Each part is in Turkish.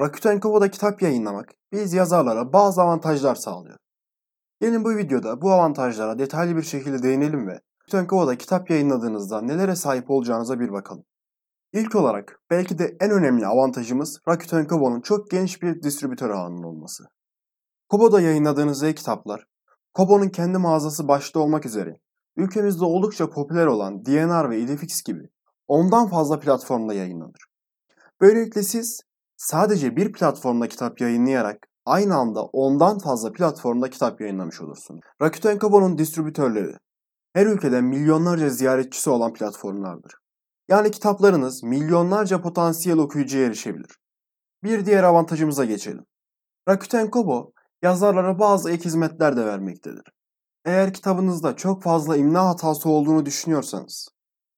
Rakuten Kobo'da kitap yayınlamak biz yazarlara bazı avantajlar sağlıyor. Gelin bu videoda bu avantajlara detaylı bir şekilde değinelim ve Rakuten Kobo'da kitap yayınladığınızda nelere sahip olacağınıza bir bakalım. İlk olarak belki de en önemli avantajımız Rakuten Kobo'nun çok geniş bir distribütör ağının olması. Kobo'da yayınladığınız e-kitaplar, Kobo'nun kendi mağazası başta olmak üzere ülkemizde oldukça popüler olan DNR ve Idefix gibi ondan fazla platformda yayınlanır. Böylelikle siz sadece bir platformda kitap yayınlayarak aynı anda ondan fazla platformda kitap yayınlamış olursunuz. Rakuten Kobo'nun distribütörleri her ülkeden milyonlarca ziyaretçisi olan platformlardır. Yani kitaplarınız milyonlarca potansiyel okuyucuya erişebilir. Bir diğer avantajımıza geçelim. Rakuten Kobo yazarlara bazı ek hizmetler de vermektedir. Eğer kitabınızda çok fazla imla hatası olduğunu düşünüyorsanız,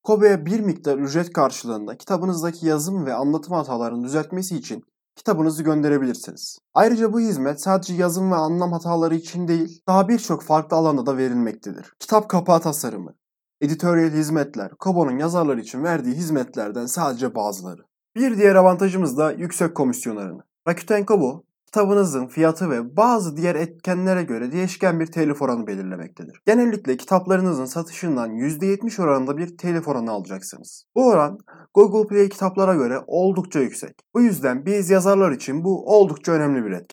Kobo'ya bir miktar ücret karşılığında kitabınızdaki yazım ve anlatım hatalarını düzeltmesi için kitabınızı gönderebilirsiniz. Ayrıca bu hizmet sadece yazım ve anlam hataları için değil, daha birçok farklı alanda da verilmektedir. Kitap kapağı tasarımı, editoryal hizmetler, Kobo'nun yazarlar için verdiği hizmetlerden sadece bazıları. Bir diğer avantajımız da yüksek komisyon oranı. Rakuten Kobo, kitabınızın fiyatı ve bazı diğer etkenlere göre değişken bir telif oranı belirlemektedir. Genellikle kitaplarınızın satışından %70 oranında bir telif oranı alacaksınız. Bu oran Google Play kitaplara göre oldukça yüksek. Bu yüzden biz yazarlar için bu oldukça önemli bir etken.